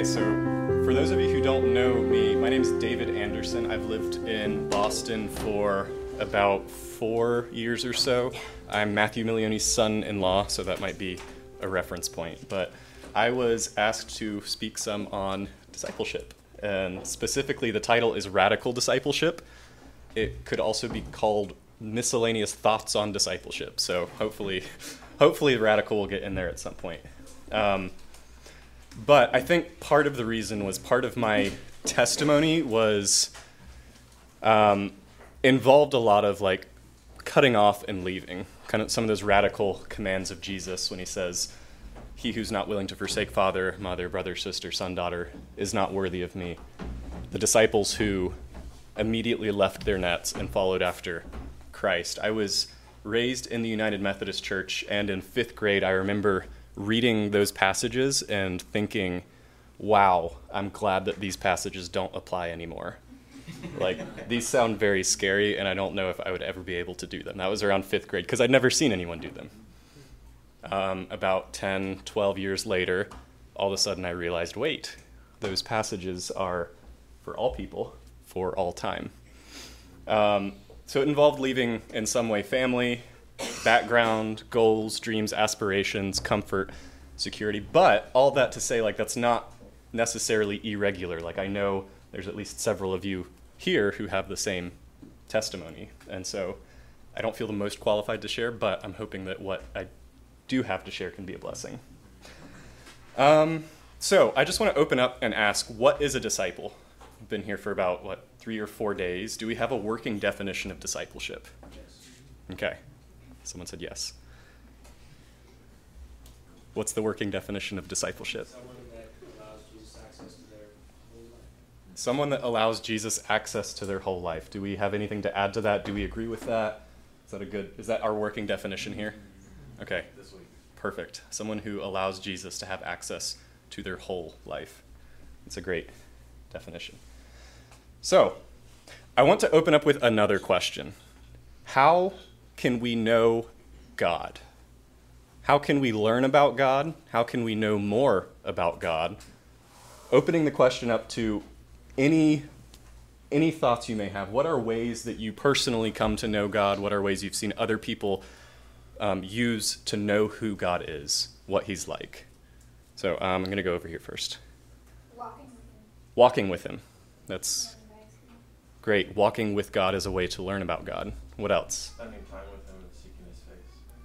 Okay, so for those of you who don't know me, my name is David Anderson. I've lived in Boston for about four years or so. I'm Matthew Milione's son in law, so that might be a reference point. But I was asked to speak some on discipleship, and specifically, the title is Radical Discipleship. It could also be called Miscellaneous Thoughts on Discipleship. So hopefully, hopefully, radical will get in there at some point. Um, but I think part of the reason was part of my testimony was um, involved a lot of like cutting off and leaving, kind of some of those radical commands of Jesus when he says, "He who's not willing to forsake father, mother, brother, sister, son, daughter is not worthy of me." The disciples who immediately left their nets and followed after Christ. I was raised in the United Methodist Church, and in fifth grade, I remember reading those passages and thinking, wow, I'm glad that these passages don't apply anymore. like, these sound very scary, and I don't know if I would ever be able to do them. That was around fifth grade, because I'd never seen anyone do them. Um, about 10, 12 years later, all of a sudden I realized wait, those passages are for all people, for all time. Um, so it involved leaving, in some way, family, background, goals, dreams, aspirations, comfort, security. But all that to say, like, that's not necessarily irregular. Like, I know there's at least several of you here who have the same testimony. And so I don't feel the most qualified to share, but I'm hoping that what I do have to share can be a blessing. Um, so I just want to open up and ask what is a disciple? I've been here for about, what, three or four days. Do we have a working definition of discipleship? Okay. Someone said yes. What's the working definition of discipleship? Someone that allows Jesus access to their whole life. Do we have anything to add to that? Do we agree with that? Is that a good is that our working definition here? Okay. Perfect. Someone who allows Jesus to have access to their whole life. It's a great definition. So, I want to open up with another question. How can we know God? How can we learn about God? How can we know more about God? Opening the question up to any any thoughts you may have. What are ways that you personally come to know God? What are ways you've seen other people um, use to know who God is, what He's like? So um, I'm going to go over here first. Walking with him. Walking with Him. That's great. Walking with God is a way to learn about God. What else? Spending time with him and seeking his face.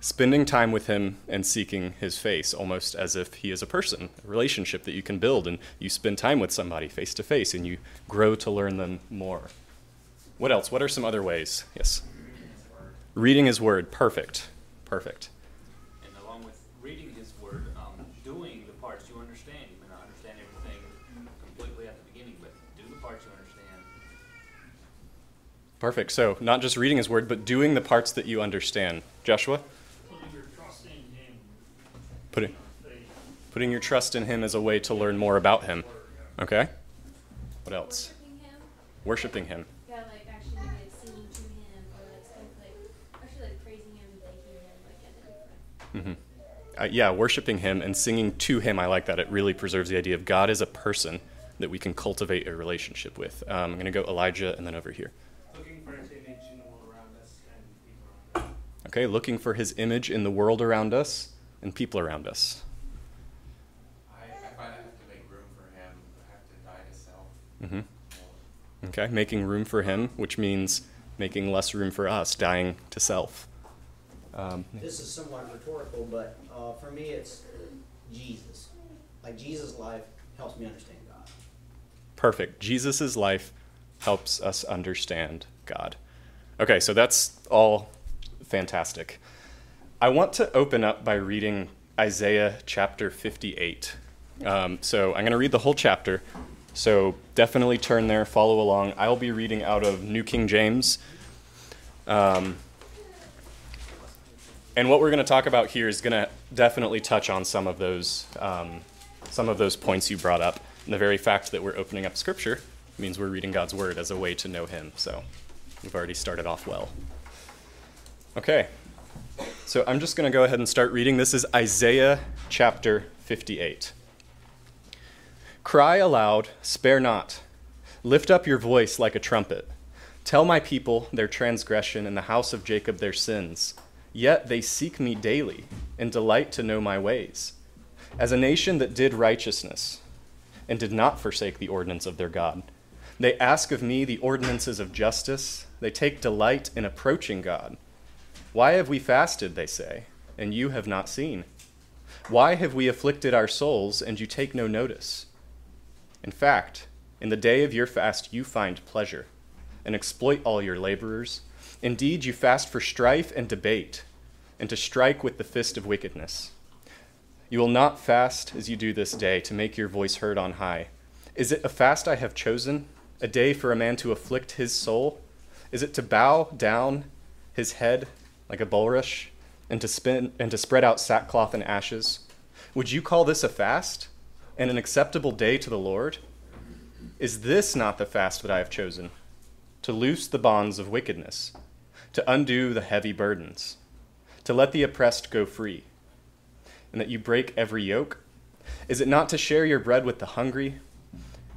Spending time with him and seeking his face, almost as if he is a person, a relationship that you can build, and you spend time with somebody face to face, and you grow to learn them more. What else? What are some other ways? Yes. Reading his word. Perfect. Perfect. And along with reading His Word, um, doing the parts you understand. You may not understand everything completely at the beginning, but do the parts you understand. Perfect. So, not just reading his word, but doing the parts that you understand. Joshua? Putting your trust in Him. Putting, putting your trust in him as a way to learn more about him. Okay? What else? Worshiping him. Worshiping him. Yeah, like actually maybe like singing to him or like stuff like actually like praising him, thanking him, like and everything. uh, yeah, worshiping Him and singing to Him. I like that. It really preserves the idea of God as a person that we can cultivate a relationship with. Um, I'm going to go Elijah and then over here. looking for his image in the world around us and people around us. Okay, looking for His image in the world around us and people around us. I, I find I have to make room for him. I have to die to self. hmm. Okay, making room for Him, which means making less room for us, dying to self. Um, This is somewhat rhetorical, but uh, for me, it's Jesus. Like Jesus' life helps me understand God. Perfect. Jesus' life helps us understand God. Okay, so that's all fantastic. I want to open up by reading Isaiah chapter 58. Um, so I'm going to read the whole chapter. So definitely turn there, follow along. I'll be reading out of New King James. Um, and what we're going to talk about here is going to definitely touch on some of those um, some of those points you brought up. And the very fact that we're opening up Scripture means we're reading God's Word as a way to know Him. So we've already started off well. Okay, so I'm just going to go ahead and start reading. This is Isaiah chapter 58. Cry aloud, spare not. Lift up your voice like a trumpet. Tell my people their transgression and the house of Jacob their sins. Yet they seek me daily and delight to know my ways. As a nation that did righteousness and did not forsake the ordinance of their God. They ask of me the ordinances of justice. They take delight in approaching God. Why have we fasted, they say, and you have not seen? Why have we afflicted our souls, and you take no notice? In fact, in the day of your fast you find pleasure, and exploit all your laborers. Indeed, you fast for strife and debate, and to strike with the fist of wickedness. You will not fast as you do this day to make your voice heard on high. Is it a fast I have chosen, a day for a man to afflict his soul? Is it to bow down his head like a bulrush, and to spin and to spread out sackcloth and ashes? Would you call this a fast and an acceptable day to the Lord? Is this not the fast that I have chosen? To loose the bonds of wickedness, to undo the heavy burdens, to let the oppressed go free, and that you break every yoke? Is it not to share your bread with the hungry,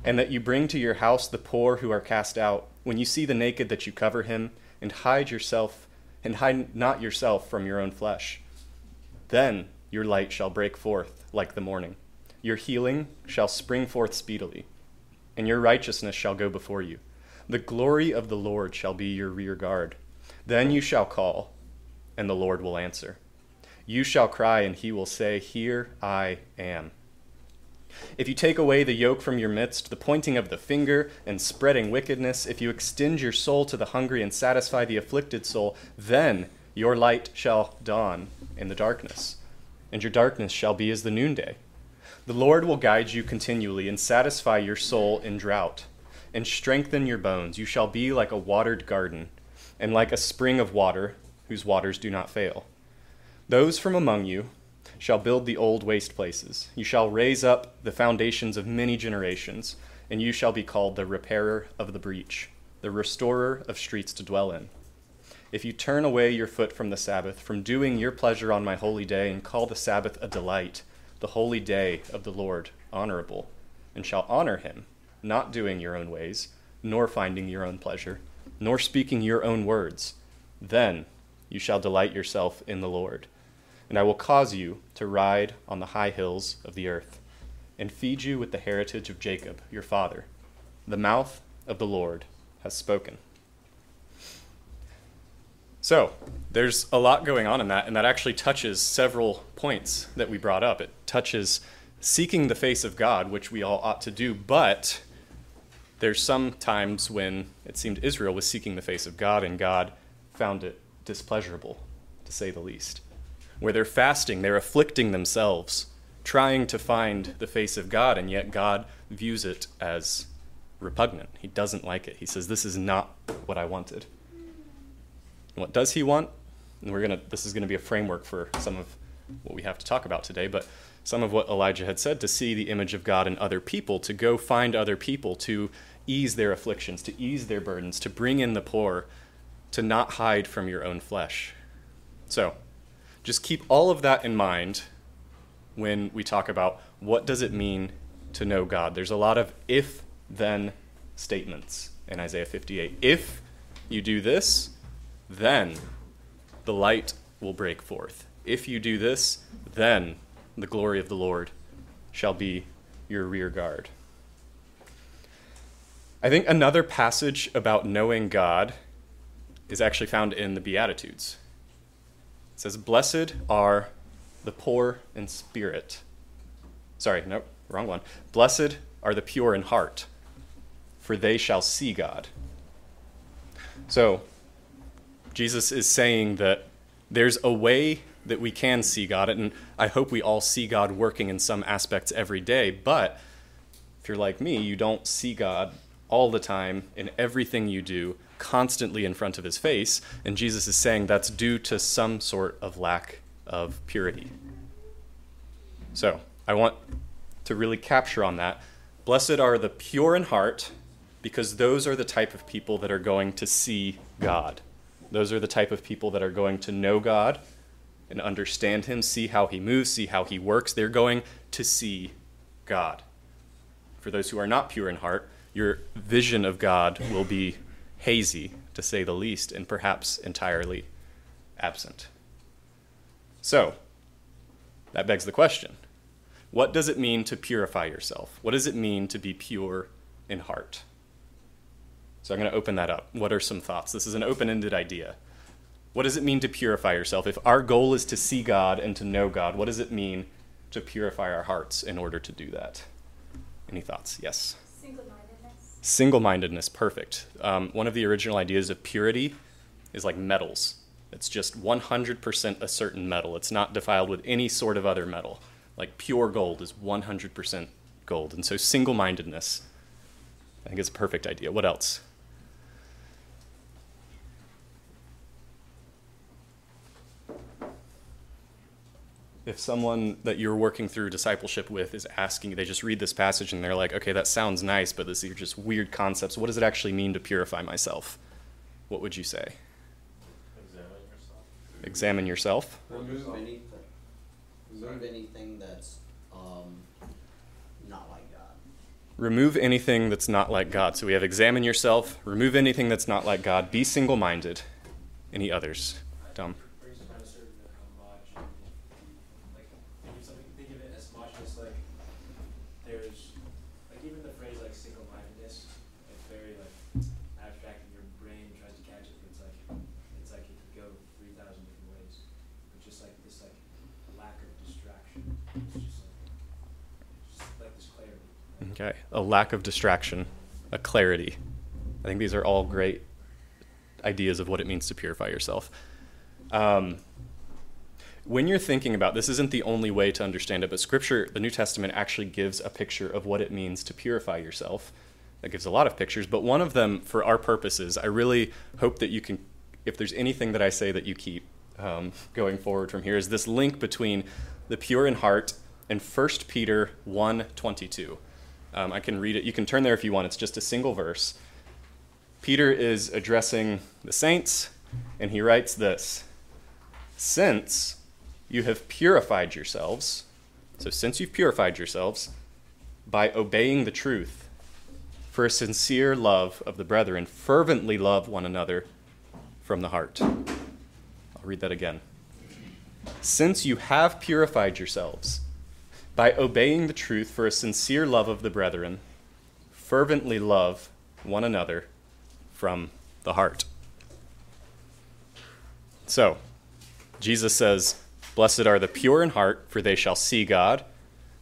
and that you bring to your house the poor who are cast out, when you see the naked that you cover him, and hide yourself, and hide not yourself from your own flesh? Then your light shall break forth like the morning. Your healing shall spring forth speedily, and your righteousness shall go before you. The glory of the Lord shall be your rear guard. Then you shall call, and the Lord will answer. You shall cry, and he will say, Here I am. If you take away the yoke from your midst, the pointing of the finger and spreading wickedness, if you extend your soul to the hungry and satisfy the afflicted soul, then your light shall dawn in the darkness, and your darkness shall be as the noonday. The Lord will guide you continually and satisfy your soul in drought, and strengthen your bones. You shall be like a watered garden, and like a spring of water whose waters do not fail. Those from among you shall build the old waste places. You shall raise up the foundations of many generations, and you shall be called the repairer of the breach, the restorer of streets to dwell in. If you turn away your foot from the Sabbath, from doing your pleasure on my holy day, and call the Sabbath a delight, the holy day of the Lord honorable, and shall honor him, not doing your own ways, nor finding your own pleasure, nor speaking your own words, then you shall delight yourself in the Lord. And I will cause you to ride on the high hills of the earth, and feed you with the heritage of Jacob, your father. The mouth of the Lord has spoken. So, there's a lot going on in that, and that actually touches several points that we brought up. It touches seeking the face of God, which we all ought to do, but there's some times when it seemed Israel was seeking the face of God, and God found it displeasurable, to say the least. Where they're fasting, they're afflicting themselves, trying to find the face of God, and yet God views it as repugnant. He doesn't like it. He says, This is not what I wanted. What does he want? And we're gonna this is gonna be a framework for some of what we have to talk about today, but some of what Elijah had said to see the image of God in other people, to go find other people, to ease their afflictions, to ease their burdens, to bring in the poor, to not hide from your own flesh. So, just keep all of that in mind when we talk about what does it mean to know God. There's a lot of if then statements in Isaiah 58. If you do this, then the light will break forth. If you do this, then the glory of the Lord shall be your rear guard. I think another passage about knowing God is actually found in the Beatitudes. It says, Blessed are the poor in spirit. Sorry, no, wrong one. Blessed are the pure in heart, for they shall see God. So, Jesus is saying that there's a way that we can see God, and I hope we all see God working in some aspects every day. But if you're like me, you don't see God all the time in everything you do, constantly in front of his face. And Jesus is saying that's due to some sort of lack of purity. So I want to really capture on that. Blessed are the pure in heart, because those are the type of people that are going to see God. Those are the type of people that are going to know God and understand Him, see how He moves, see how He works. They're going to see God. For those who are not pure in heart, your vision of God will be hazy, to say the least, and perhaps entirely absent. So, that begs the question what does it mean to purify yourself? What does it mean to be pure in heart? So I'm going to open that up. What are some thoughts? This is an open ended idea. What does it mean to purify yourself? If our goal is to see God and to know God, what does it mean to purify our hearts in order to do that? Any thoughts? Yes. Single mindedness. Perfect. Um, one of the original ideas of purity is like metals. It's just 100% a certain metal. It's not defiled with any sort of other metal. Like pure gold is 100% gold. And so single mindedness, I think, is a perfect idea. What else? If someone that you're working through discipleship with is asking, they just read this passage and they're like, okay, that sounds nice, but these are just weird concepts. What does it actually mean to purify myself? What would you say? Examine yourself. Examine yourself. Remove anything, remove anything that's, um, not like God. Remove anything that's not like God. So we have examine yourself, remove anything that's not like God, be single minded. Any others? Dom. Brings to mind a certain how much, and, like, think of something, think of it as much as like, there's, like even the phrase like single-mindedness, it's very like abstract and your brain tries to catch it, but it's like, it's like it could go three thousand different ways. But just like this like lack of distraction, it's just like, just like this clarity. right? Okay. A lack of distraction, a clarity. I think these are all great ideas of what it means to purify yourself. Um, when you're thinking about this, isn't the only way to understand it, but Scripture, the New Testament, actually gives a picture of what it means to purify yourself. That gives a lot of pictures, but one of them, for our purposes, I really hope that you can, if there's anything that I say that you keep um, going forward from here, is this link between the pure in heart and 1 Peter 1:22. Um, I can read it. You can turn there if you want. It's just a single verse. Peter is addressing the saints, and he writes this Since you have purified yourselves, so since you've purified yourselves by obeying the truth, for a sincere love of the brethren, fervently love one another from the heart. I'll read that again. Since you have purified yourselves by obeying the truth for a sincere love of the brethren, fervently love one another from the heart. So, Jesus says, Blessed are the pure in heart, for they shall see God.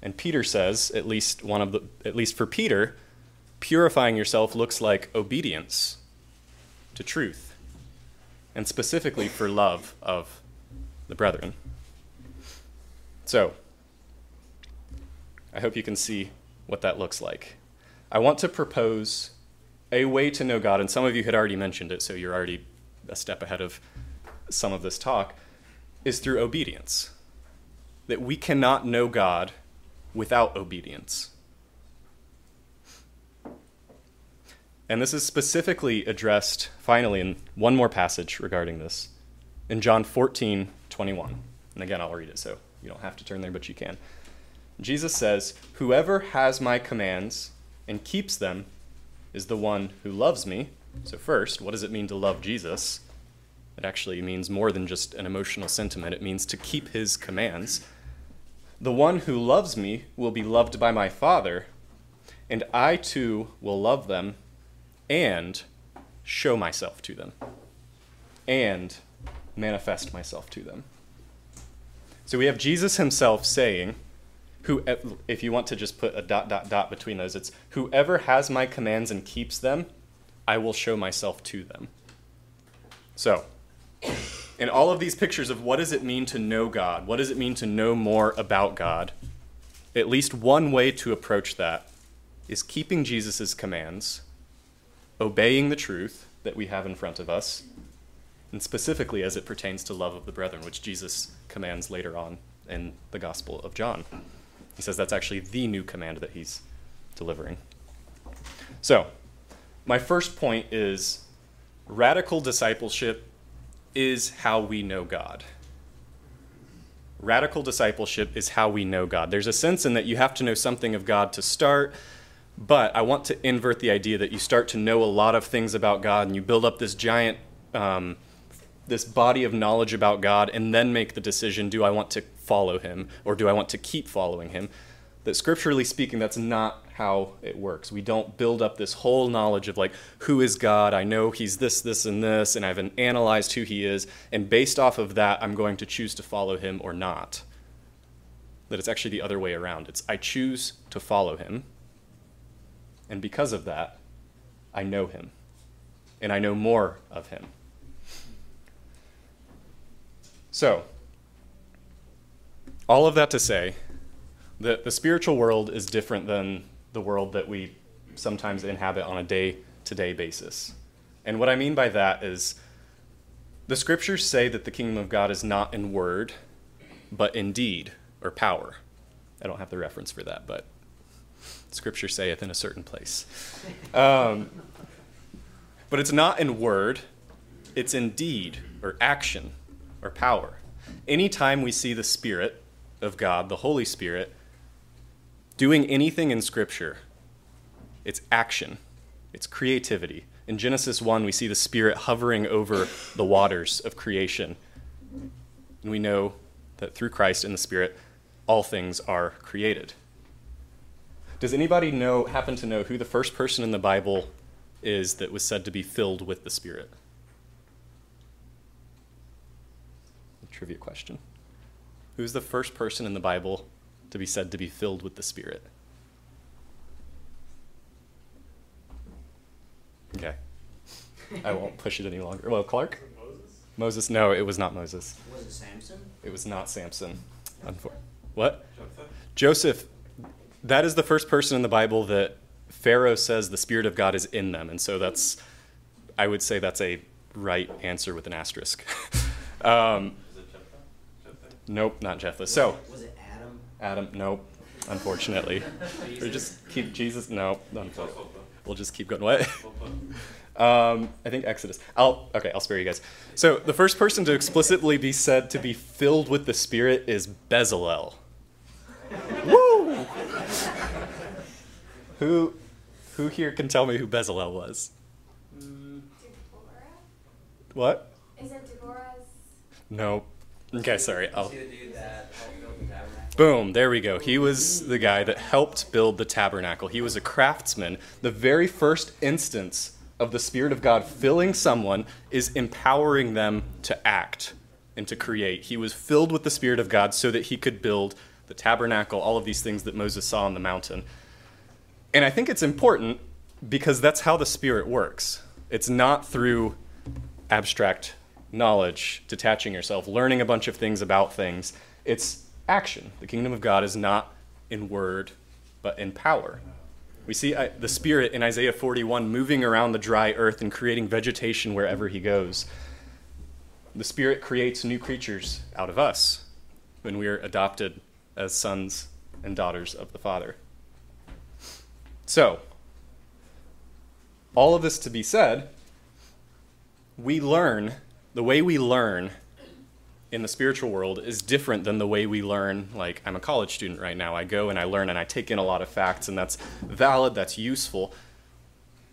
And Peter says, at least one of the at least for Peter, purifying yourself looks like obedience to truth, and specifically for love of the brethren. So, I hope you can see what that looks like. I want to propose a way to know God, and some of you had already mentioned it, so you're already a step ahead of some of this talk, is through obedience. That we cannot know God without obedience. And this is specifically addressed, finally, in one more passage regarding this, in John 14, 21. And again, I'll read it, so you don't have to turn there, but you can. Jesus says, Whoever has my commands and keeps them is the one who loves me. So, first, what does it mean to love Jesus? It actually means more than just an emotional sentiment, it means to keep his commands. The one who loves me will be loved by my Father, and I too will love them and show myself to them and manifest myself to them. So we have Jesus himself saying, who if you want to just put a dot dot dot between those it's whoever has my commands and keeps them i will show myself to them. So in all of these pictures of what does it mean to know god what does it mean to know more about god at least one way to approach that is keeping jesus' commands obeying the truth that we have in front of us and specifically as it pertains to love of the brethren which jesus commands later on in the gospel of john he says that's actually the new command that he's delivering. So, my first point is radical discipleship is how we know God. Radical discipleship is how we know God. There's a sense in that you have to know something of God to start, But I want to invert the idea that you start to know a lot of things about God and you build up this giant, um, this body of knowledge about God, and then make the decision do I want to follow him or do I want to keep following him? That scripturally speaking, that's not how it works. We don't build up this whole knowledge of like, who is God? I know he's this, this, and this, and I've analyzed who he is, and based off of that, I'm going to choose to follow him or not. That it's actually the other way around. It's I choose to follow him, and because of that, I know him, and I know more of him. So, all of that to say that the spiritual world is different than the world that we sometimes inhabit on a day to day basis. And what I mean by that is the scriptures say that the kingdom of God is not in word, but in deed or power. I don't have the reference for that, but scripture saith in a certain place. Um, but it's not in word, it's in deed or action or power. Anytime we see the Spirit of God, the Holy Spirit, doing anything in Scripture, it's action, it's creativity. In Genesis 1, we see the Spirit hovering over the waters of creation. And we know that through Christ and the Spirit, all things are created. Does anybody know, happen to know who the first person in the Bible is that was said to be filled with the Spirit? A trivia question. Who's the first person in the Bible to be said to be filled with the Spirit? Okay. I won't push it any longer. Well, Clark? Moses? Moses? No, it was not Moses. Was it Samson? It was not Samson. Unfor- what? Joseph? Joseph, that is the first person in the Bible that Pharaoh says the Spirit of God is in them. And so that's, I would say that's a right answer with an asterisk. um, Is it Jephthah? Jephthah? Nope, not Jephthah. Was So, it- Was it Adam? Adam, nope, unfortunately. or just keep Jesus, no, unfortunately. We'll just keep going. What? of them. Both of them. Um, I think Exodus. I'll okay. I'll spare you guys. So the first person to explicitly be said to be filled with the Spirit is Bezalel. Woo! who, who here can tell me who Bezalel was? Deborah? What? Is it Deborah's? Nope. Okay, sorry. I'll. See the dude that helped build the tabernacle? Boom, there we go. He was the guy that helped build the tabernacle. He was a craftsman. The very first instance of the Spirit of God filling someone is empowering them to act and to create. He was filled with the Spirit of God so that he could build the tabernacle, all of these things that Moses saw on the mountain. And I think it's important because that's how the Spirit works. It's not through abstract knowledge, detaching yourself, learning a bunch of things about things. It's action. The kingdom of God is not in word, but in power. We see uh, the Spirit in Isaiah 41 moving around the dry earth and creating vegetation wherever he goes. The Spirit creates new creatures out of us when we are adopted as sons and daughters of the Father. So, all of this to be said, we learn, the way we learn in the spiritual world is different than the way we learn. Like, I'm a college student right now. I go and I learn and I take in a lot of facts, and that's valid, that's useful.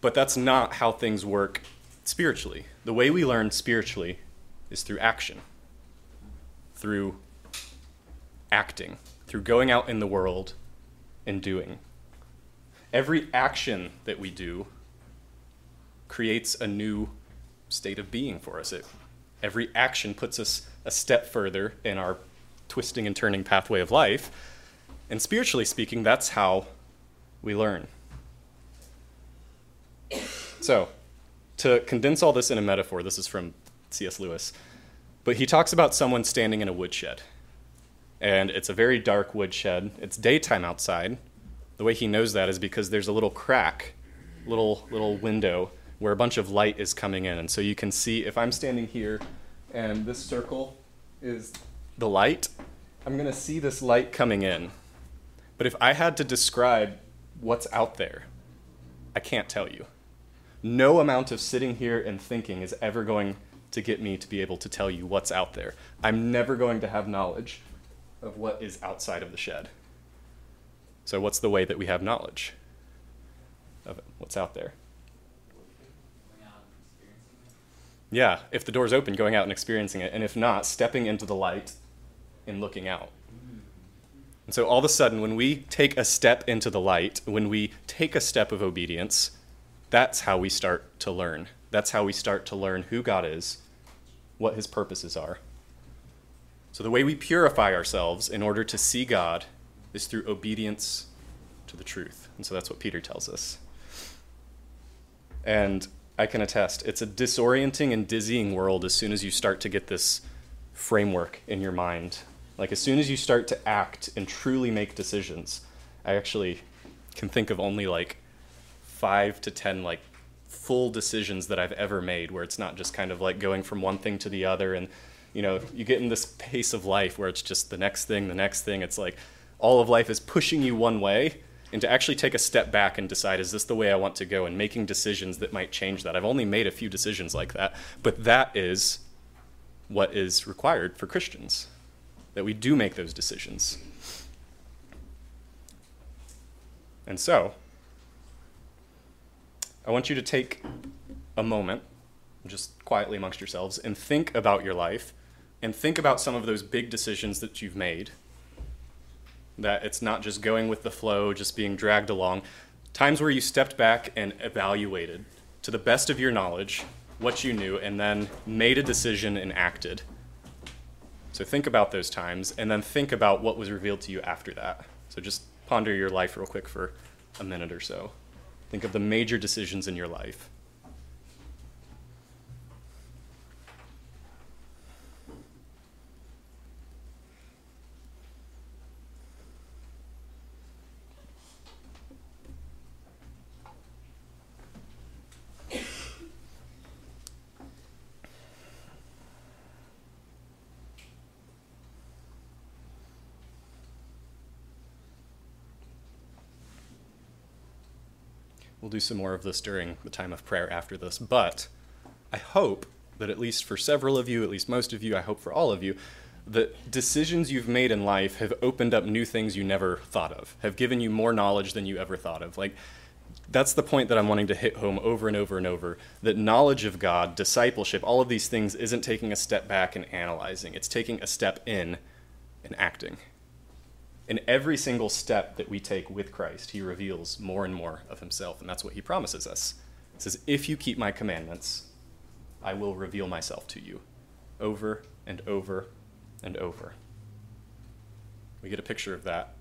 But that's not how things work spiritually. The way we learn spiritually is through action, through acting, through going out in the world and doing. Every action that we do creates a new state of being for us. It, every action puts us a step further in our twisting and turning pathway of life. And spiritually speaking, that's how we learn. So, to condense all this in a metaphor, this is from C.S. Lewis, but he talks about someone standing in a woodshed. And it's a very dark woodshed. It's daytime outside. The way he knows that is because there's a little crack, little little window where a bunch of light is coming in. And so you can see if I'm standing here and this circle is the light, I'm going to see this light coming in. But if I had to describe what's out there, I can't tell you. No amount of sitting here and thinking is ever going to get me to be able to tell you what's out there. I'm never going to have knowledge of what is outside of the shed. So, what's the way that we have knowledge? of what's out there. Going out and experiencing it. Yeah, if the door's open, going out and experiencing it, and if not, stepping into the light and looking out. And so all of a sudden, when we take a step into the light, when we take a step of obedience, that's how we start to learn. That's how we start to learn who God is, what his purposes are. So the way we purify ourselves in order to see God is through obedience to the truth. And so that's what Peter tells us. And I can attest, it's a disorienting and dizzying world as soon as you start to get this framework in your mind. Like, as soon as you start to act and truly make decisions, I actually can think of only like five to ten, like, full decisions that I've ever made where it's not just kind of like going from one thing to the other. And, you know, you get in this pace of life where it's just the next thing, the next thing. It's like all of life is pushing you one way and to actually take a step back and decide is this the way i want to go? And making decisions that might change that. I've only made a few decisions like that but that is what is required for christians that we do make those decisions. And so i want you to take a moment just quietly amongst yourselves and think about your life and think about some of those big decisions that you've made that it's not just going with the flow, just being dragged along. Times where you stepped back and evaluated to the best of your knowledge what you knew and then made a decision and acted. So think about those times and then think about what was revealed to you after that. So just ponder your life real quick for a minute or so. Think of the major decisions in your life. Do some more of this during the time of prayer after this, but I hope that at least for several of you, at least most of you, I hope for all of you, that decisions you've made in life have opened up new things you never thought of, have given you more knowledge than you ever thought of. Like, that's the point that I'm wanting to hit home over and over and over that knowledge of God, discipleship, all of these things isn't taking a step back and analyzing, it's taking a step in and acting. In every single step that we take with Christ, he reveals more and more of himself, and that's what he promises us. He says, If you keep my commandments, I will reveal myself to you over and over and over. We get a picture of that,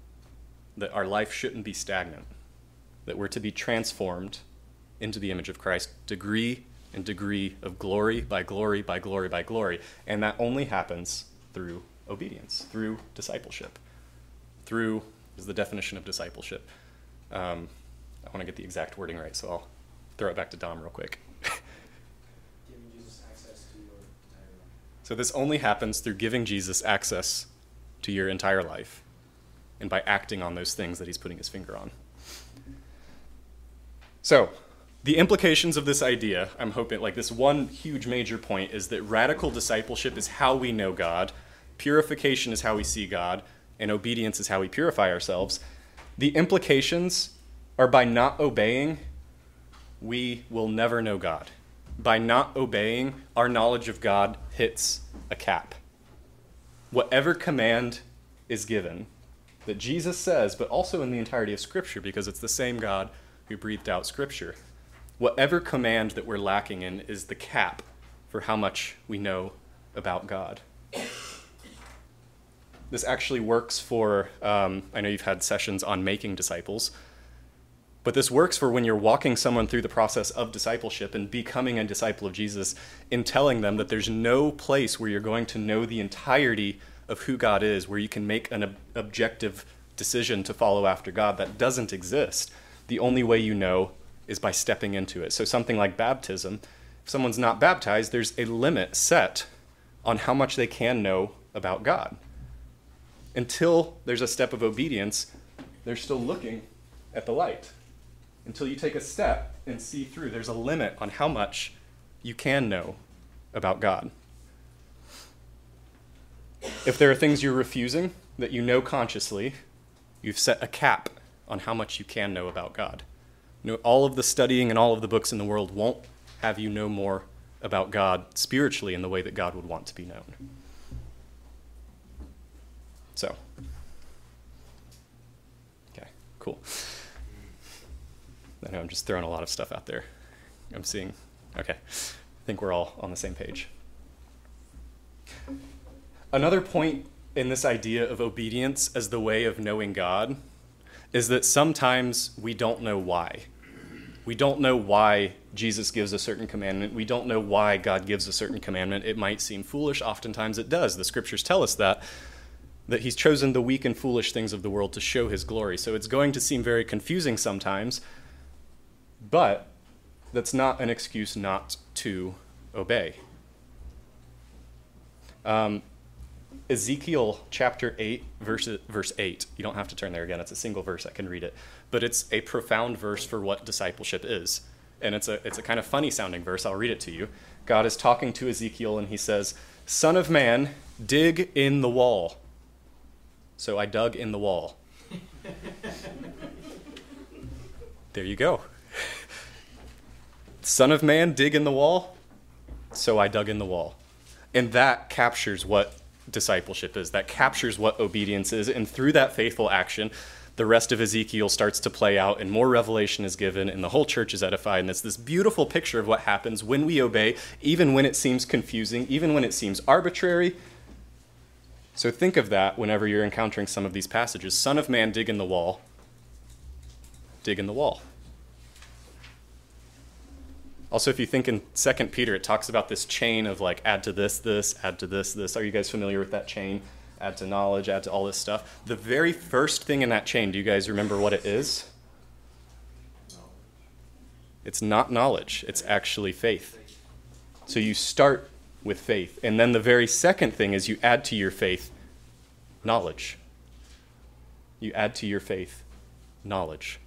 that our life shouldn't be stagnant, that we're to be transformed into the image of Christ, degree and degree of glory by glory by glory by glory. And that only happens through obedience, through discipleship through is the definition of discipleship. Um, I want to get the exact wording right, so I'll throw it back to Dom real quick. Giving Jesus access to your entire life. so this only happens through giving Jesus access to your entire life and by acting on those things that he's putting his finger on. So, the implications of this idea, I'm hoping, like this one huge major point, is that radical discipleship is how we know God, purification is how we see God, and obedience is how we purify ourselves. The implications are by not obeying, we will never know God. By not obeying, our knowledge of God hits a cap. Whatever command is given, that Jesus says, but also in the entirety of Scripture, because it's the same God who breathed out Scripture, whatever command that we're lacking in is the cap for how much we know about God this actually works for um, i know you've had sessions on making disciples but this works for when you're walking someone through the process of discipleship and becoming a disciple of jesus in telling them that there's no place where you're going to know the entirety of who god is where you can make an ob- objective decision to follow after god that doesn't exist. The only way you know is by stepping into it. So something like baptism if someone's not baptized there's a limit set on how much they can know about god until there's a step of obedience, they're still looking at the light. Until you take a step and see through, there's a limit on how much you can know about God. If there are things you're refusing that you know consciously, you've set a cap on how much you can know about God. You know, all of the studying and all of the books in the world won't have you know more about God spiritually in the way that God would want to be known. So, okay, cool. I know I'm just throwing a lot of stuff out there. I'm seeing, okay, I think we're all on the same page. Another point in this idea of obedience as the way of knowing God is that sometimes we don't know why. We don't know why Jesus gives a certain commandment. We don't know why God gives a certain commandment. It might seem foolish. Oftentimes it does. The scriptures tell us that, that He's chosen the weak and foolish things of the world to show His glory. So it's going to seem very confusing sometimes, but that's not an excuse not to obey. Um, Ezekiel chapter 8, verse, verse 8. You don't have to turn there again, it's a single verse, I can read it. But it's a profound verse for what discipleship is. And it's a, it's a kind of funny sounding verse. I'll read it to you. God is talking to Ezekiel, and he says, Son of man, dig in the wall. So I dug in the wall. there you go. Son of man, dig in the wall. So I dug in the wall. And that captures what discipleship is. That captures what obedience is. And through that faithful action, the rest of Ezekiel starts to play out, and more revelation is given, and the whole church is edified. And it's this beautiful picture of what happens when we obey, even when it seems confusing, even when it seems arbitrary. So think of that whenever you're encountering some of these passages. Son of man, dig in the wall. Dig in the wall. Also, if you think in Second Peter, it talks about this chain of like add to this, this, add to this, this. Are you guys familiar with that chain? Add to knowledge, add to all this stuff. The very first thing in that chain, do you guys remember what it is? It's not knowledge, it's actually faith. So you start with faith. And then the very second thing is you add to your faith knowledge. You add to your faith knowledge.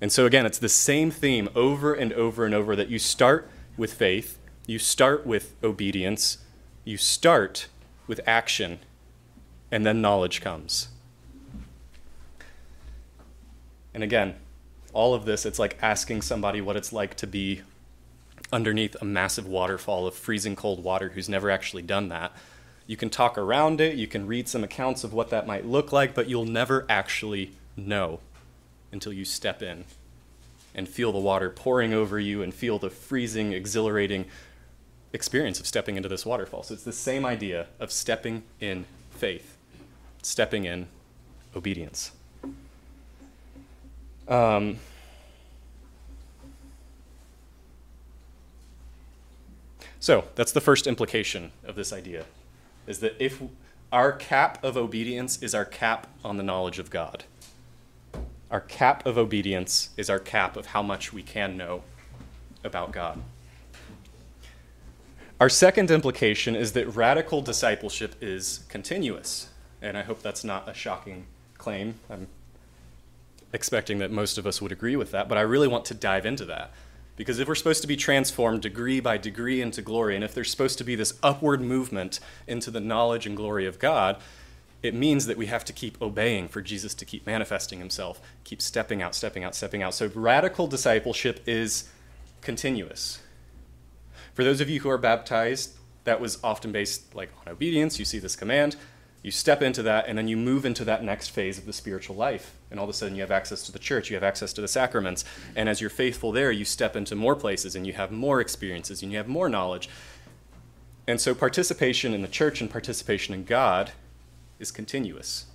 And so, again, it's the same theme over and over and over that you start with faith, you start with obedience, you start with action, and then knowledge comes. And again, all of this, it's like asking somebody what it's like to be underneath a massive waterfall of freezing cold water who's never actually done that. You can talk around it, you can read some accounts of what that might look like, but you'll never actually know until you step in and feel the water pouring over you and feel the freezing, exhilarating experience of stepping into this waterfall. So it's the same idea of stepping in faith, stepping in obedience. Um, so that's the first implication of this idea is that if our cap of obedience is our cap on the knowledge of God. Our cap of obedience is our cap of how much we can know about God. Our second implication is that radical discipleship is continuous. And I hope that's not a shocking claim. I'm expecting that most of us would agree with that, but I really want to dive into that. Because if we're supposed to be transformed degree by degree into glory, and if there's supposed to be this upward movement into the knowledge and glory of God, it means that we have to keep obeying for Jesus to keep manifesting himself, keep stepping out, stepping out, stepping out. So radical discipleship is continuous. For those of you who are baptized, that was often based like on obedience. You see this command, you step into that, and then you move into that next phase of the spiritual life. And all of a sudden, you have access to the church, you have access to the sacraments. And as you're faithful there, you step into more places and you have more experiences and you have more knowledge. And so, participation in the church and participation in God is continuous.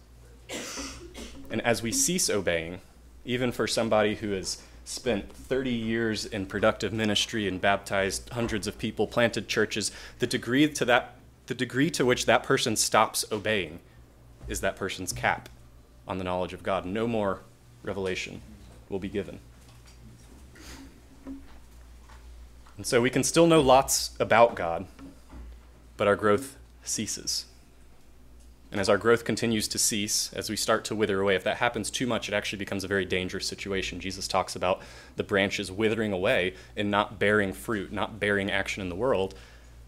And as we cease obeying, even for somebody who has spent 30 years in productive ministry and baptized hundreds of people, planted churches, the degree to that the degree to which that person stops obeying is that person's cap on the knowledge of God. No more revelation will be given. And so we can still know lots about God, but our growth ceases. And as our growth continues to cease, as we start to wither away, if that happens too much, it actually becomes a very dangerous situation. Jesus talks about the branches withering away and not bearing fruit, not bearing action in the world,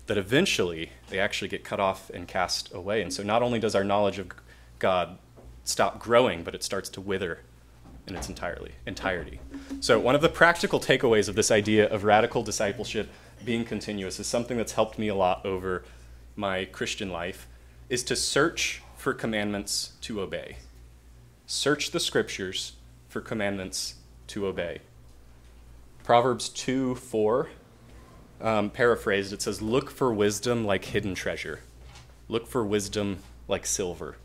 that eventually they actually get cut off and cast away. And so not only does our knowledge of God stop growing, but it starts to wither in its entirely entirety. So one of the practical takeaways of this idea of radical discipleship being continuous is something that's helped me a lot over my Christian life is to search for commandments to obey. Search the scriptures for commandments to obey. Proverbs 2 4, um, paraphrased, it says, Look for wisdom like hidden treasure. Look for wisdom like silver.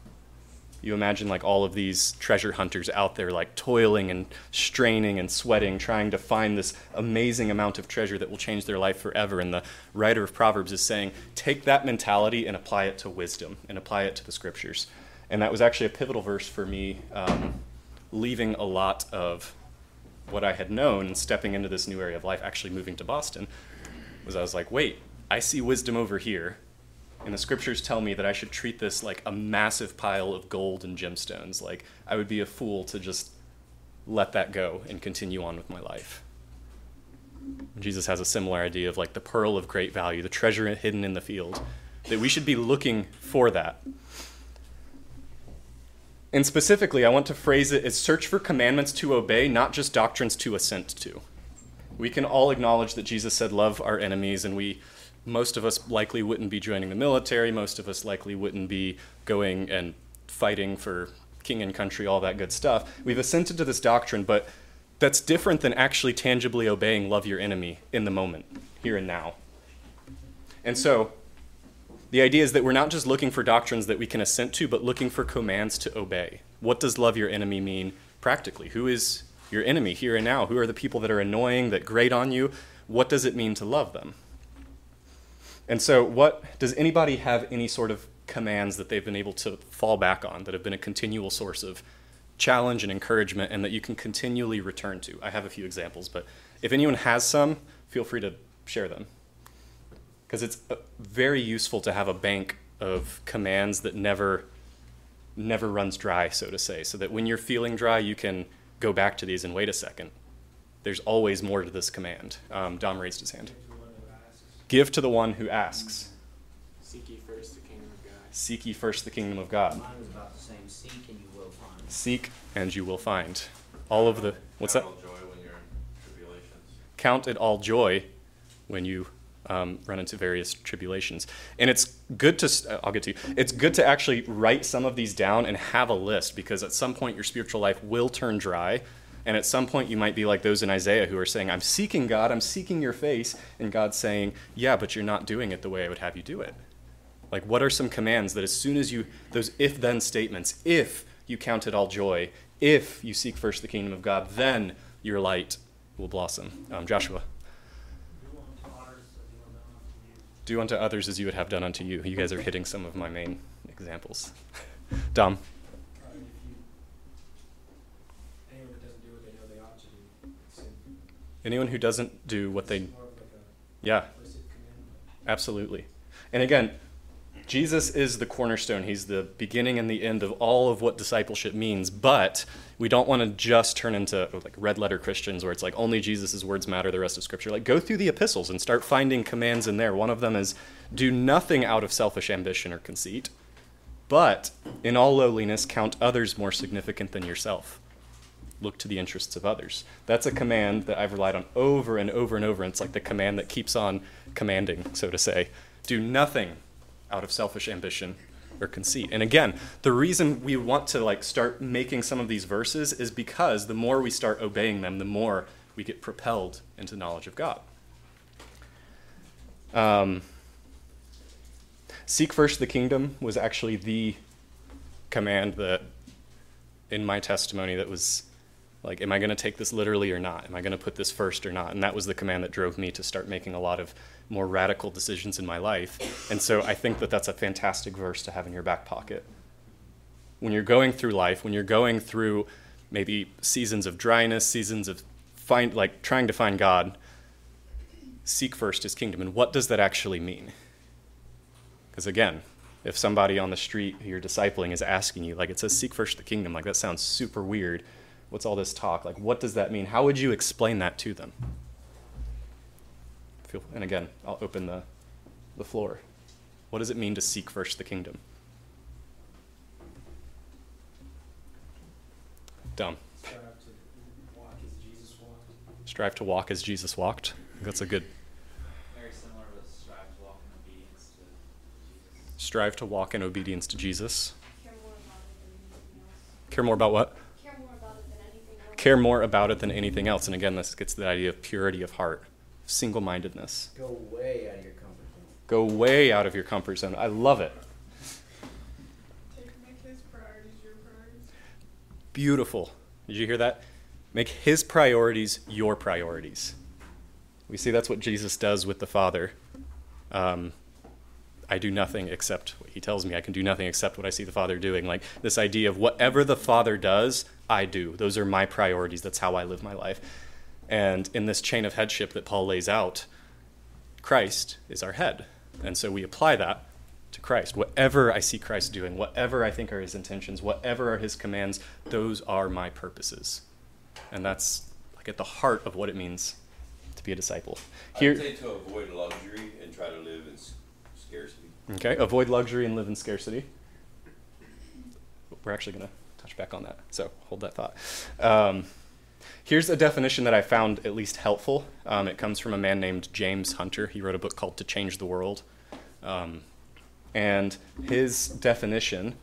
You imagine like all of these treasure hunters out there, like toiling and straining and sweating, trying to find this amazing amount of treasure that will change their life forever. And the writer of Proverbs is saying, take that mentality and apply it to wisdom and apply it to the scriptures. And that was actually a pivotal verse for me, um, leaving a lot of what I had known and stepping into this new area of life, actually moving to Boston, was I was like, wait, I see wisdom over here and the scriptures tell me that I should treat this like a massive pile of gold and gemstones. Like, I would be a fool to just let that go and continue on with my life. Jesus has a similar idea of like the pearl of great value, the treasure hidden in the field, that we should be looking for that. And specifically, I want to phrase it as search for commandments to obey, not just doctrines to assent to. We can all acknowledge that Jesus said, Love our enemies, and we most of us likely wouldn't be joining the military. Most of us likely wouldn't be going and fighting for king and country, all that good stuff. We've assented to this doctrine, but that's different than actually tangibly obeying love your enemy in the moment, here and now. And so, the idea is that we're not just looking for doctrines that we can assent to, but looking for commands to obey. What does love your enemy mean practically? Who is your enemy here and now? Who are the people that are annoying, that grate on you? What does it mean to love them? And so, what does anybody have any sort of commands that they've been able to fall back on that have been a continual source of challenge and encouragement and that you can continually return to? I have a few examples, but if anyone has some, feel free to share them. Because it's uh, very useful to have a bank of commands that never never runs dry, so to say, so that when you're feeling dry, you can go back to these and wait a second. There's always more to this command. Um, Dom raised his hand. Give to the one who asks. Seek ye first the kingdom of God. Seek ye first the kingdom of God. Mine was about the same. Seek and you will find. Seek and you will find. All of the what's that? Count all joy when you're in tribulations. Count it all joy when you um, run into various tribulations. And it's good to uh, I'll get to you. It's good to actually write some of these down and have a list because at some point your spiritual life will turn dry. And at some point, you might be like those in Isaiah who are saying, I'm seeking God, I'm seeking your face. And God's saying, Yeah, but you're not doing it the way I would have you do it. Like, what are some commands that as soon as you, those if then statements, if you count it all joy, if you seek first the kingdom of God, then your light will blossom. Um, Joshua. Do unto others as you would have done unto you. You guys are hitting some of my main examples. Dom. Uh, if you, anyone that doesn't do what they know they ought to do, it's sin. Anyone who doesn't do what they, yeah. Absolutely. And again, Jesus is the cornerstone. He's the beginning and the end of all of what discipleship means. But we don't want to just turn into oh, like red letter Christians where it's like only Jesus' words matter, the rest of Scripture. Like go through the epistles and start finding commands in there. One of them is do nothing out of selfish ambition or conceit, but in all lowliness count others more significant than yourself. Look to the interests of others. That's a command that I've relied on over and over and over. And it's like the command that keeps on commanding, so to say. Do nothing out of selfish ambition or conceit. And again, the reason we want to like start making some of these verses is because the more we start obeying them, the more we get propelled into knowledge of God. Um, seek first the kingdom was actually the command that in my testimony that was like am i going to take this literally or not? Am i going to put this first or not? And that was the command that drove me to start making a lot of more radical decisions in my life. And so i think that that's a fantastic verse to have in your back pocket. When you're going through life when you're going through maybe seasons of dryness seasons of find like trying to find god seek first his kingdom. And what does that actually mean? Because again if somebody on the street you're discipling is asking you like it says seek first the kingdom like that sounds super weird what's all this talk like what does that mean how would you explain that to them and again i'll open the, the floor what does it mean to seek first the kingdom Dom Strive to Strive to walk as Jesus walked. That's a good. Very similar to strive to walk in obedience to Jesus. Strive to walk in obedience to Jesus. Care more about it than anything else. Care more about what? Care more about it than anything else. Care more about it than anything else. And again, this gets to the idea of purity of heart, single mindedness. Go way out of your comfort zone. Go way out of your comfort zone. I love it. Take, make his priorities your priorities. Beautiful. Did you hear that? Make his priorities your priorities. We see that's what Jesus does with the Father. Um, I do nothing except what he tells me. I can do nothing except what I see the Father doing. Like this idea of whatever the Father does, I do. Those are my priorities. That's how I live my life. And in this chain of headship that Paul lays out, Christ is our head. And so we apply that to Christ. Whatever I see Christ doing, whatever I think are his intentions, whatever are his commands, those are my purposes. And that's like at the heart of what it means to be a disciple. Here, I'd say to avoid luxury and try to live in scarcity. okay, avoid luxury and live in scarcity. We're actually going to touch back on that. So hold that thought. Um, here's a definition that I found at least helpful. Um, it comes from a man named James Hunter. He wrote a book called To Change the World. Um, and his definition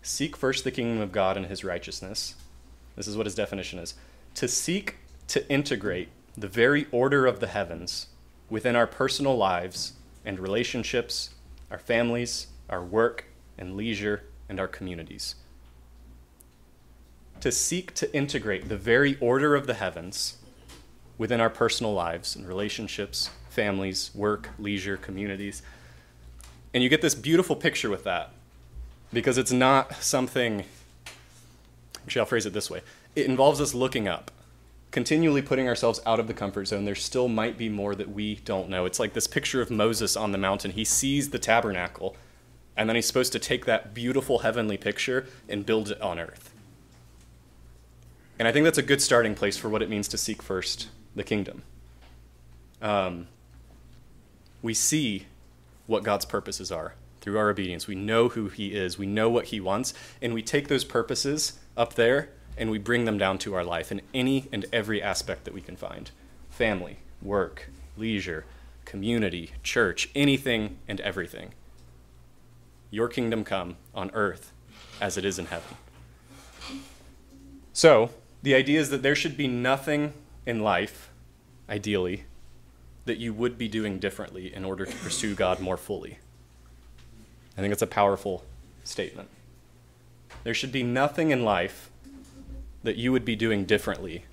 seek first the kingdom of God and his righteousness. This is what his definition is to seek to integrate the very order of the heavens within our personal lives and relationships, our families, our work and leisure, and our communities. To seek to integrate the very order of the heavens within our personal lives and relationships, families, work, leisure, communities. And you get this beautiful picture with that because it's not something, actually, I'll phrase it this way it involves us looking up, continually putting ourselves out of the comfort zone. There still might be more that we don't know. It's like this picture of Moses on the mountain. He sees the tabernacle, and then he's supposed to take that beautiful heavenly picture and build it on earth. And I think that's a good starting place for what it means to seek first the kingdom. Um, we see what God's purposes are through our obedience. We know who He is, we know what He wants, and we take those purposes up there and we bring them down to our life in any and every aspect that we can find family, work, leisure, community, church, anything and everything. Your kingdom come on earth as it is in heaven. So, the idea is that there should be nothing in life, ideally, that you would be doing differently in order to pursue God more fully. I think it's a powerful statement. There should be nothing in life that you would be doing differently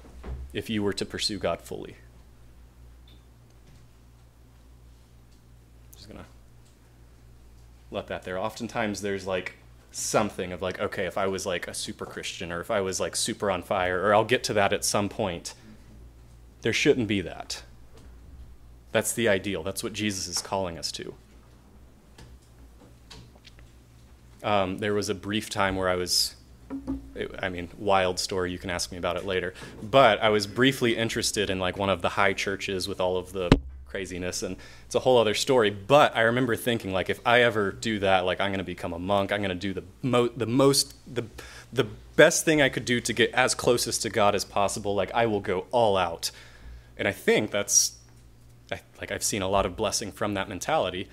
if you were to pursue God fully. Just gonna let that there. Oftentimes there's like something of like, okay, if I was like a super Christian or if I was like super on fire, or I'll get to that at some point. There shouldn't be that. That's the ideal. That's what Jesus is calling us to. Um, there was a brief time where I was, I mean, wild story. You can ask me about it later. But I was briefly interested in like one of the high churches with all of the craziness, and it's a whole other story. But I remember thinking like, if I ever do that, like I'm going to become a monk. I'm going to do the mo- the most the the best thing I could do to get as closest to God as possible. Like I will go all out, and I think that's I, like I've seen a lot of blessing from that mentality.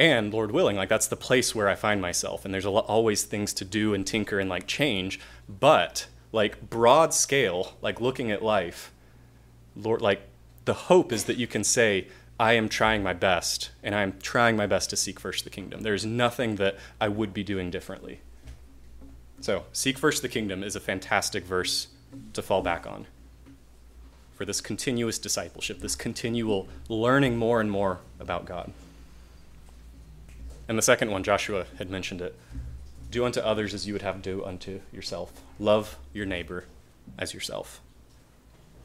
And Lord willing, like that's the place where I find myself. And there's a lo- always things to do and tinker and like change. But like broad scale, like looking at life, Lord, like the hope is that you can say, I am trying my best, and I'm trying my best to seek first the kingdom. There's nothing that I would be doing differently. So, seek first the kingdom is a fantastic verse to fall back on for this continuous discipleship, this continual learning more and more about God. And the second one, Joshua had mentioned it do unto others as you would have do unto yourself. Love your neighbor as yourself.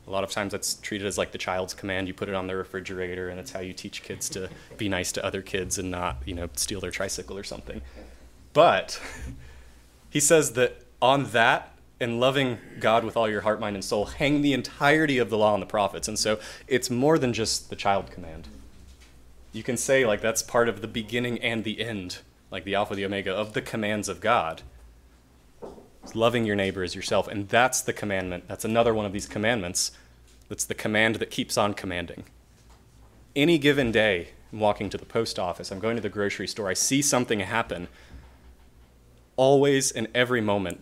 A lot of times that's treated as like the child's command. You put it on the refrigerator, and it's how you teach kids to be nice to other kids and not, you know, steal their tricycle or something. But he says that on that and loving God with all your heart, mind, and soul hang the entirety of the law and the prophets. And so it's more than just the child command. You can say, like, that's part of the beginning and the end, like the Alpha, the Omega of the commands of God. It's loving your neighbor as yourself. And that's the commandment. That's another one of these commandments That's the command that keeps on commanding. Any given day, I'm walking to the post office, I'm going to the grocery store, I see something happen. Always and every moment,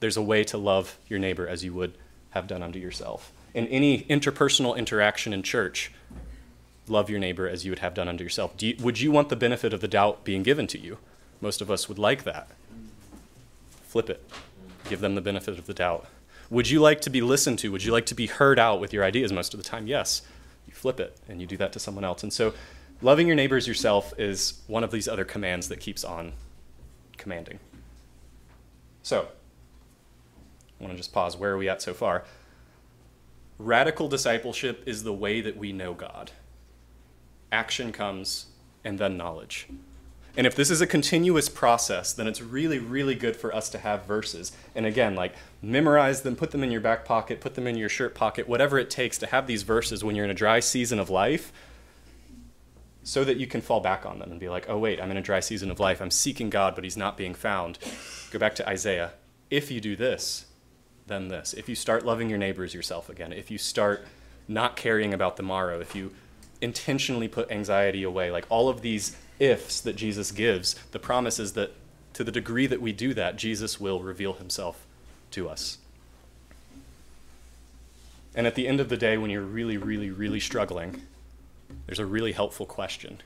there's a way to love your neighbor as you would have done unto yourself. In any interpersonal interaction in church, love your neighbor as you would have done unto yourself. You, would you want the benefit of the doubt being given to you? Most of us would like that. Flip it, give them the benefit of the doubt. Would you like to be listened to? Would you like to be heard out with your ideas most of the time? Yes. You flip it and you do that to someone else. And so, loving your neighbors yourself is one of these other commands that keeps on commanding. So, I want to just pause. Where are we at so far? Radical discipleship is the way that we know God. Action comes and then knowledge. And if this is a continuous process, then it's really, really good for us to have verses. And again, like memorize them, put them in your back pocket, put them in your shirt pocket, whatever it takes to have these verses when you're in a dry season of life so that you can fall back on them and be like, oh, wait, I'm in a dry season of life. I'm seeking God, but he's not being found. Go back to Isaiah. If you do this, then this. If you start loving your neighbors yourself again, if you start not caring about the morrow, if you intentionally put anxiety away, like all of these ifs that Jesus gives, the promise is that to the degree that we do that, Jesus will reveal himself to us. And at the end of the day, when you're really, really, really struggling, there's a really helpful question.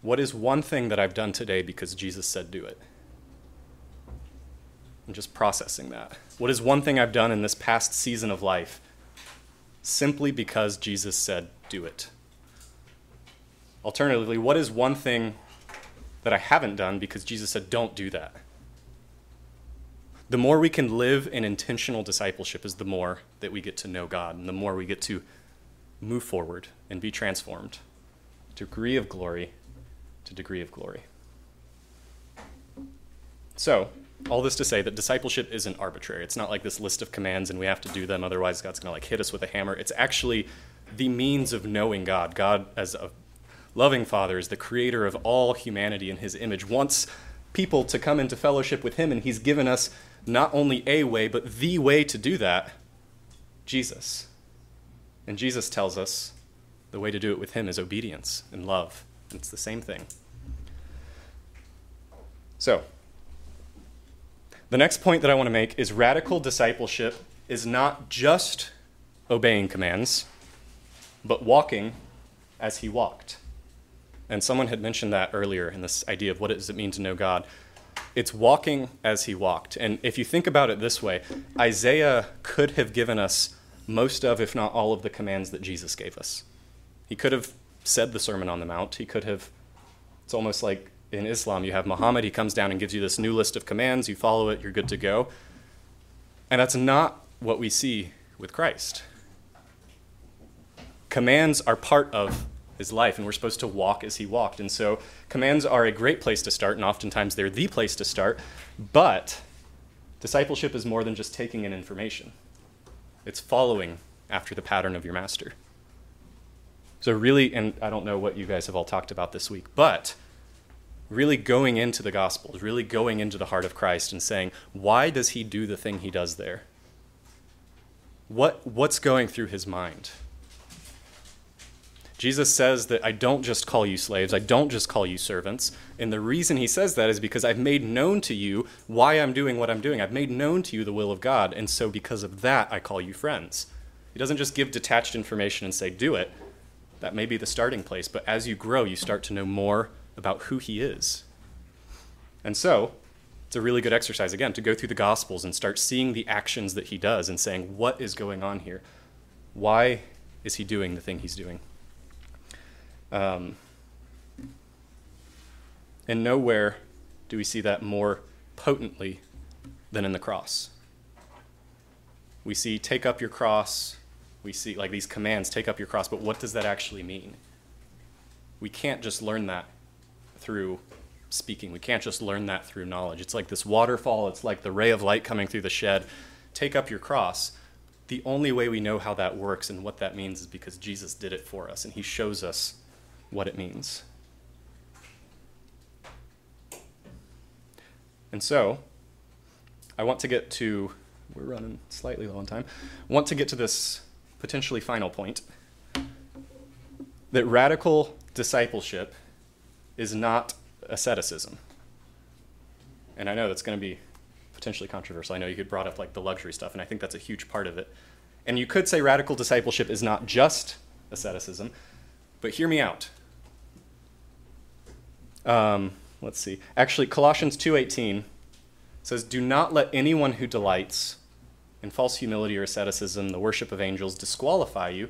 What is one thing that I've done today because Jesus said do it? I'm just processing that. What is one thing I've done in this past season of life simply because Jesus said do it? Alternatively, what is one thing that I haven't done because Jesus said don't do that? The more we can live in intentional discipleship is the more that we get to know God and the more we get to move forward and be transformed. Degree of glory to degree of glory. So, all this to say that discipleship isn't arbitrary. It's not like this list of commands and we have to do them, otherwise, God's going to like hit us with a hammer. It's actually the means of knowing God. God, as a loving Father, is the creator of all humanity in his image, wants people to come into fellowship with him, and he's given us not only a way, but the way to do that Jesus. And Jesus tells us the way to do it with him is obedience and love. It's the same thing. So, the next point that I want to make is radical discipleship is not just obeying commands, but walking as he walked. And someone had mentioned that earlier in this idea of what does it mean to know God. It's walking as he walked. And if you think about it this way, Isaiah could have given us most of, if not all of, the commands that Jesus gave us. He could have said the Sermon on the Mount. He could have, it's almost like in Islam, you have Muhammad, he comes down and gives you this new list of commands, you follow it, you're good to go. And that's not what we see with Christ. Commands are part of his life, and we're supposed to walk as he walked. And so, commands are a great place to start, and oftentimes they're the place to start. But discipleship is more than just taking in information, it's following after the pattern of your master. So, really, and I don't know what you guys have all talked about this week, but really going into the Gospels, really going into the heart of Christ and saying, why does he do the thing he does there? What, what's going through his mind? Jesus says that I don't just call you slaves, I don't just call you servants. And the reason he says that is because I've made known to you why I'm doing what I'm doing. I've made known to you the will of God. And so because of that, I call you friends. He doesn't just give detached information and say, do it. That may be the starting place. But as you grow, you start to know more about who he is. And so, it's a really good exercise, again, to go through the Gospels and start seeing the actions that he does and saying, what is going on here? Why is he doing the thing he's doing? Um, and nowhere do we see that more potently than in the cross. We see, take up your cross. We see, like these commands, take up your cross, but what does that actually mean? We can't just learn that through speaking. We can't just learn that through knowledge. It's like this waterfall, it's like the ray of light coming through the shed. Take up your cross. The only way we know how that works and what that means is because Jesus did it for us and he shows us what it means. And so, I want to get to we're running slightly low on time. Want to get to this potentially final point that radical discipleship is not asceticism. And I know that's going to be potentially controversial. I know you could brought up like the luxury stuff, and I think that's a huge part of it. And you could say radical discipleship is not just asceticism, but hear me out. Um, let's see. Actually, Colossians 2:18 says, "Do not let anyone who delights in false humility or asceticism, the worship of angels, disqualify you.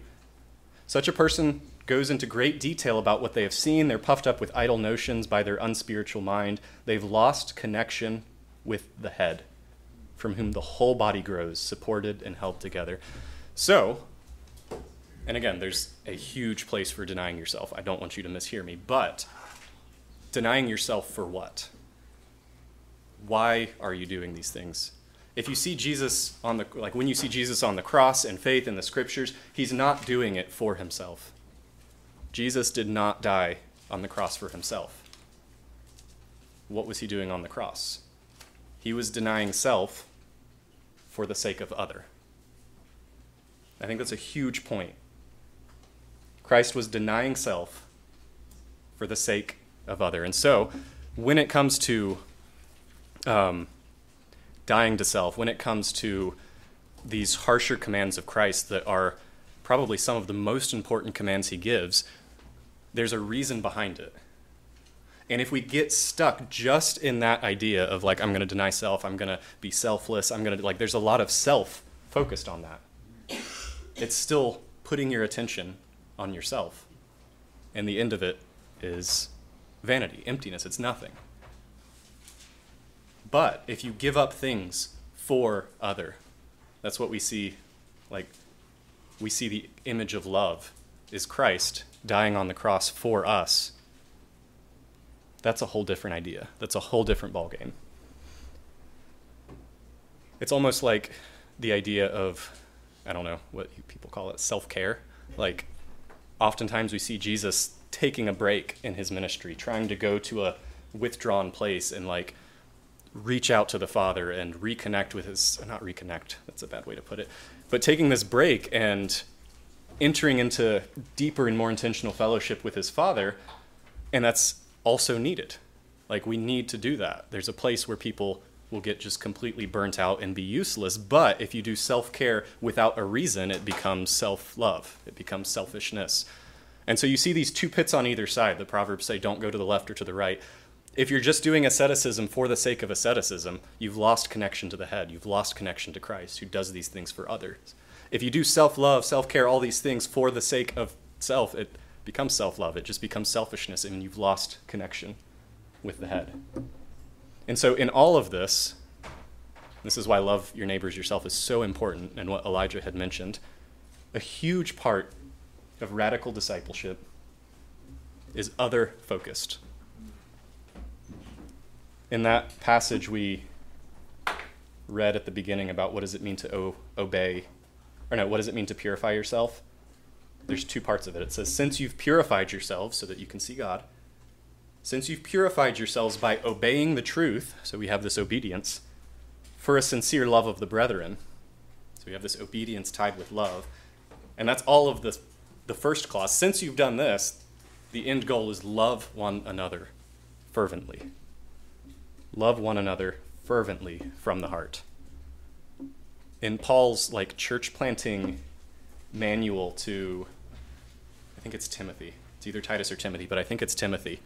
Such a person goes into great detail about what they have seen. They're puffed up with idle notions by their unspiritual mind. They've lost connection with the head, from whom the whole body grows, supported and held together." So, and again, there's a huge place for denying yourself. I don't want you to mishear me, but denying yourself for what? Why are you doing these things? If you see Jesus on the like when you see Jesus on the cross and faith in the scriptures, he's not doing it for himself. Jesus did not die on the cross for himself. What was he doing on the cross? He was denying self for the sake of other. I think that's a huge point. Christ was denying self for the sake of other. And so, when it comes to um, dying to self, when it comes to these harsher commands of Christ that are probably some of the most important commands he gives, there's a reason behind it. And if we get stuck just in that idea of like, I'm going to deny self, I'm going to be selfless, I'm going to, like, there's a lot of self focused on that. It's still putting your attention on yourself. And the end of it is vanity, emptiness. It's nothing. But if you give up things for other, that's what we see. Like, we see the image of love is Christ dying on the cross for us. That's a whole different idea. That's a whole different ballgame. It's almost like the idea of, I don't know what people call it, self care. Like, oftentimes we see Jesus taking a break in his ministry, trying to go to a withdrawn place and like reach out to the Father and reconnect with his, not reconnect, that's a bad way to put it, but taking this break and entering into deeper and more intentional fellowship with his Father. And that's also needed. Like, we need to do that. There's a place where people will get just completely burnt out and be useless. But if you do self care without a reason, it becomes self love, it becomes selfishness. And so you see these two pits on either side. The Proverbs say, don't go to the left or to the right. If you're just doing asceticism for the sake of asceticism, you've lost connection to the head. You've lost connection to Christ, who does these things for others. If you do self love, self care, all these things for the sake of self, it becomes self love. It just becomes selfishness, and you've lost connection with the head. And so, in all of this, this is why love your neighbors yourself is so important, and what Elijah had mentioned. A huge part of radical discipleship is other focused. In that passage we read at the beginning about what does it mean to o- obey, or no, what does it mean to purify yourself? There's two parts of it. It says, Since you've purified yourselves so that you can see God, since you've purified yourselves by obeying the truth, so we have this obedience, for a sincere love of the brethren. So we have this obedience tied with love. And that's all of the, the first clause. Since you've done this, the end goal is love one another fervently. Love one another fervently from the heart. In Paul's like church planting manual to I think it's Timothy. It's either Titus or Timothy, but I think it's Timothy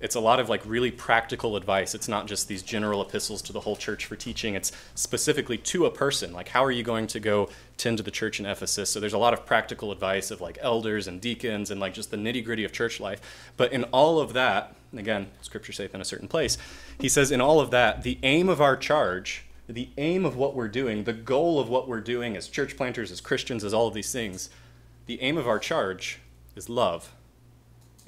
it's a lot of like really practical advice. It's not just these general epistles to the whole church for teaching. It's specifically to a person. Like, how are you going to go tend to the church in Ephesus? So there's a lot of practical advice of like elders and deacons and like just the nitty gritty of church life. But in all of that, again, scripture safe in a certain place, he says, in all of that, the aim of our charge, the aim of what we're doing, the goal of what we're doing as church planters, as Christians, as all of these things, the aim of our charge is love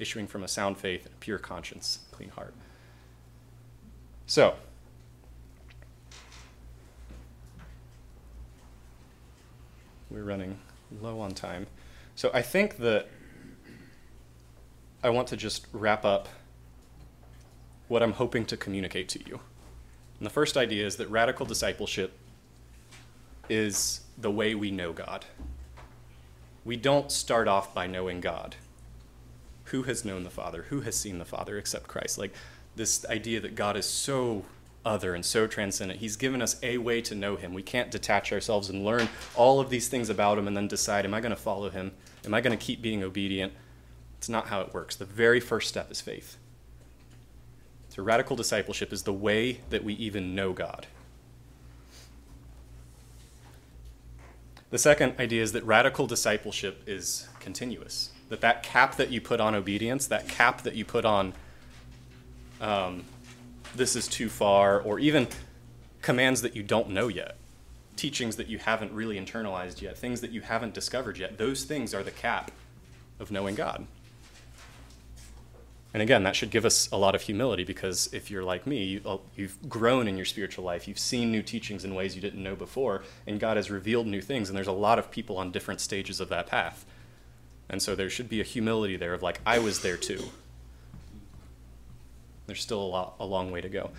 issuing from a sound faith and a pure conscience, clean heart. So, we're running low on time. So, I think that I want to just wrap up what I'm hoping to communicate to you. And the first idea is that radical discipleship is the way we know God. We don't start off by knowing God. Who has known the Father? Who has seen the Father except Christ? Like this idea that God is so other and so transcendent. He's given us a way to know Him. We can't detach ourselves and learn all of these things about Him and then decide, am I going to follow Him? Am I going to keep being obedient? It's not how it works. The very first step is faith. So, radical discipleship is the way that we even know God. The second idea is that radical discipleship is continuous. That that cap that you put on obedience, that cap that you put on um, this is too far, or even commands that you don't know yet, teachings that you haven't really internalized yet, things that you haven't discovered yet, those things are the cap of knowing God. And again, that should give us a lot of humility because if you're like me, you, have grown in your spiritual life. You've seen new teachings in ways you didn't know before, and God has revealed new things, and there's a lot of people on different stages of that path. And so there should be a humility there of like, I was there too. There's still a, lot, a long way to go.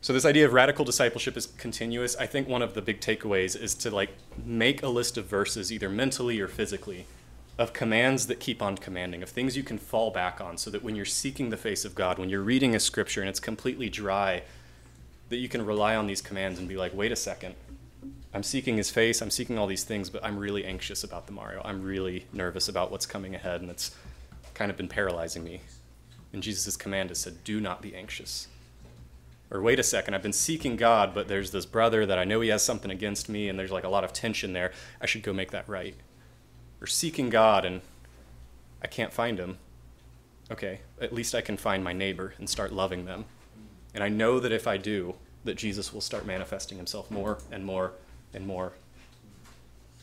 So this idea of radical discipleship is continuous. I think one of the big takeaways is to like make a list of verses, either mentally or physically, of commands that keep on commanding, of things you can fall back on, so that when you're seeking the face of God, when you're reading a scripture and it's completely dry, that you can rely on these commands and be like, wait a second, I'm seeking his face, I'm seeking all these things, but I'm really anxious about the morrow. I'm really nervous about what's coming ahead, and it's kind of been paralyzing me. And Jesus' command is said, do not be anxious. Or wait a second, I've been seeking God, but there's this brother that I know he has something against me, and there's like a lot of tension there. I should go make that right or seeking God and I can't find him, okay, at least I can find my neighbor and start loving them. And I know that if I do, that Jesus will start manifesting himself more and more and more.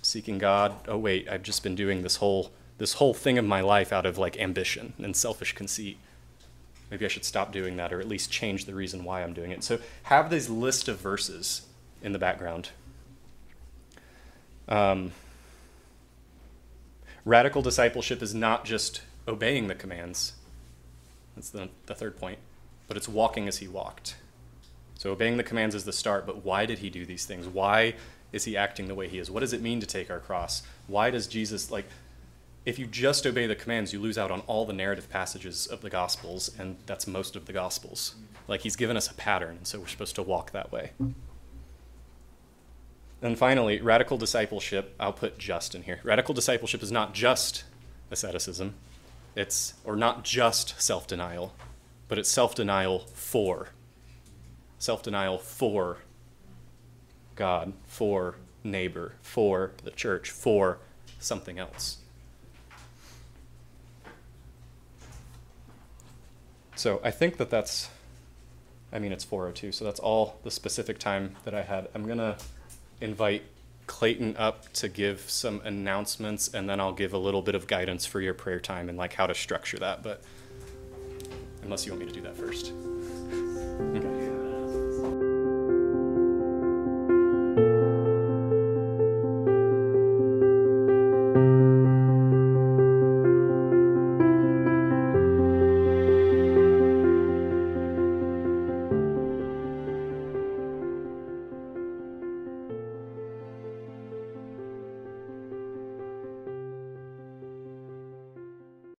Seeking God, oh wait, I've just been doing this whole this whole thing of my life out of like ambition and selfish conceit. Maybe I should stop doing that or at least change the reason why I'm doing it. So have this list of verses in the background. Um, Radical discipleship is not just obeying the commands. That's the, the third point. But it's walking as he walked. So obeying the commands is the start, but why did he do these things? Why is he acting the way he is? What does it mean to take our cross? Why does Jesus, like, if you just obey the commands, you lose out on all the narrative passages of the Gospels, and that's most of the Gospels. Like, he's given us a pattern, and so we're supposed to walk that way. And finally, radical discipleship, I'll put just in here. Radical discipleship is not just asceticism, it's or not just self-denial, but it's self-denial for self-denial for God, for neighbor, for the church, for something else. So I think that that's, I mean, it's 402, so that's all the specific time that I had. I'm going to invite Clayton up to give some announcements, and then I'll give a little bit of guidance for your prayer time and like how to structure that. But unless you want me to do that first. Okay.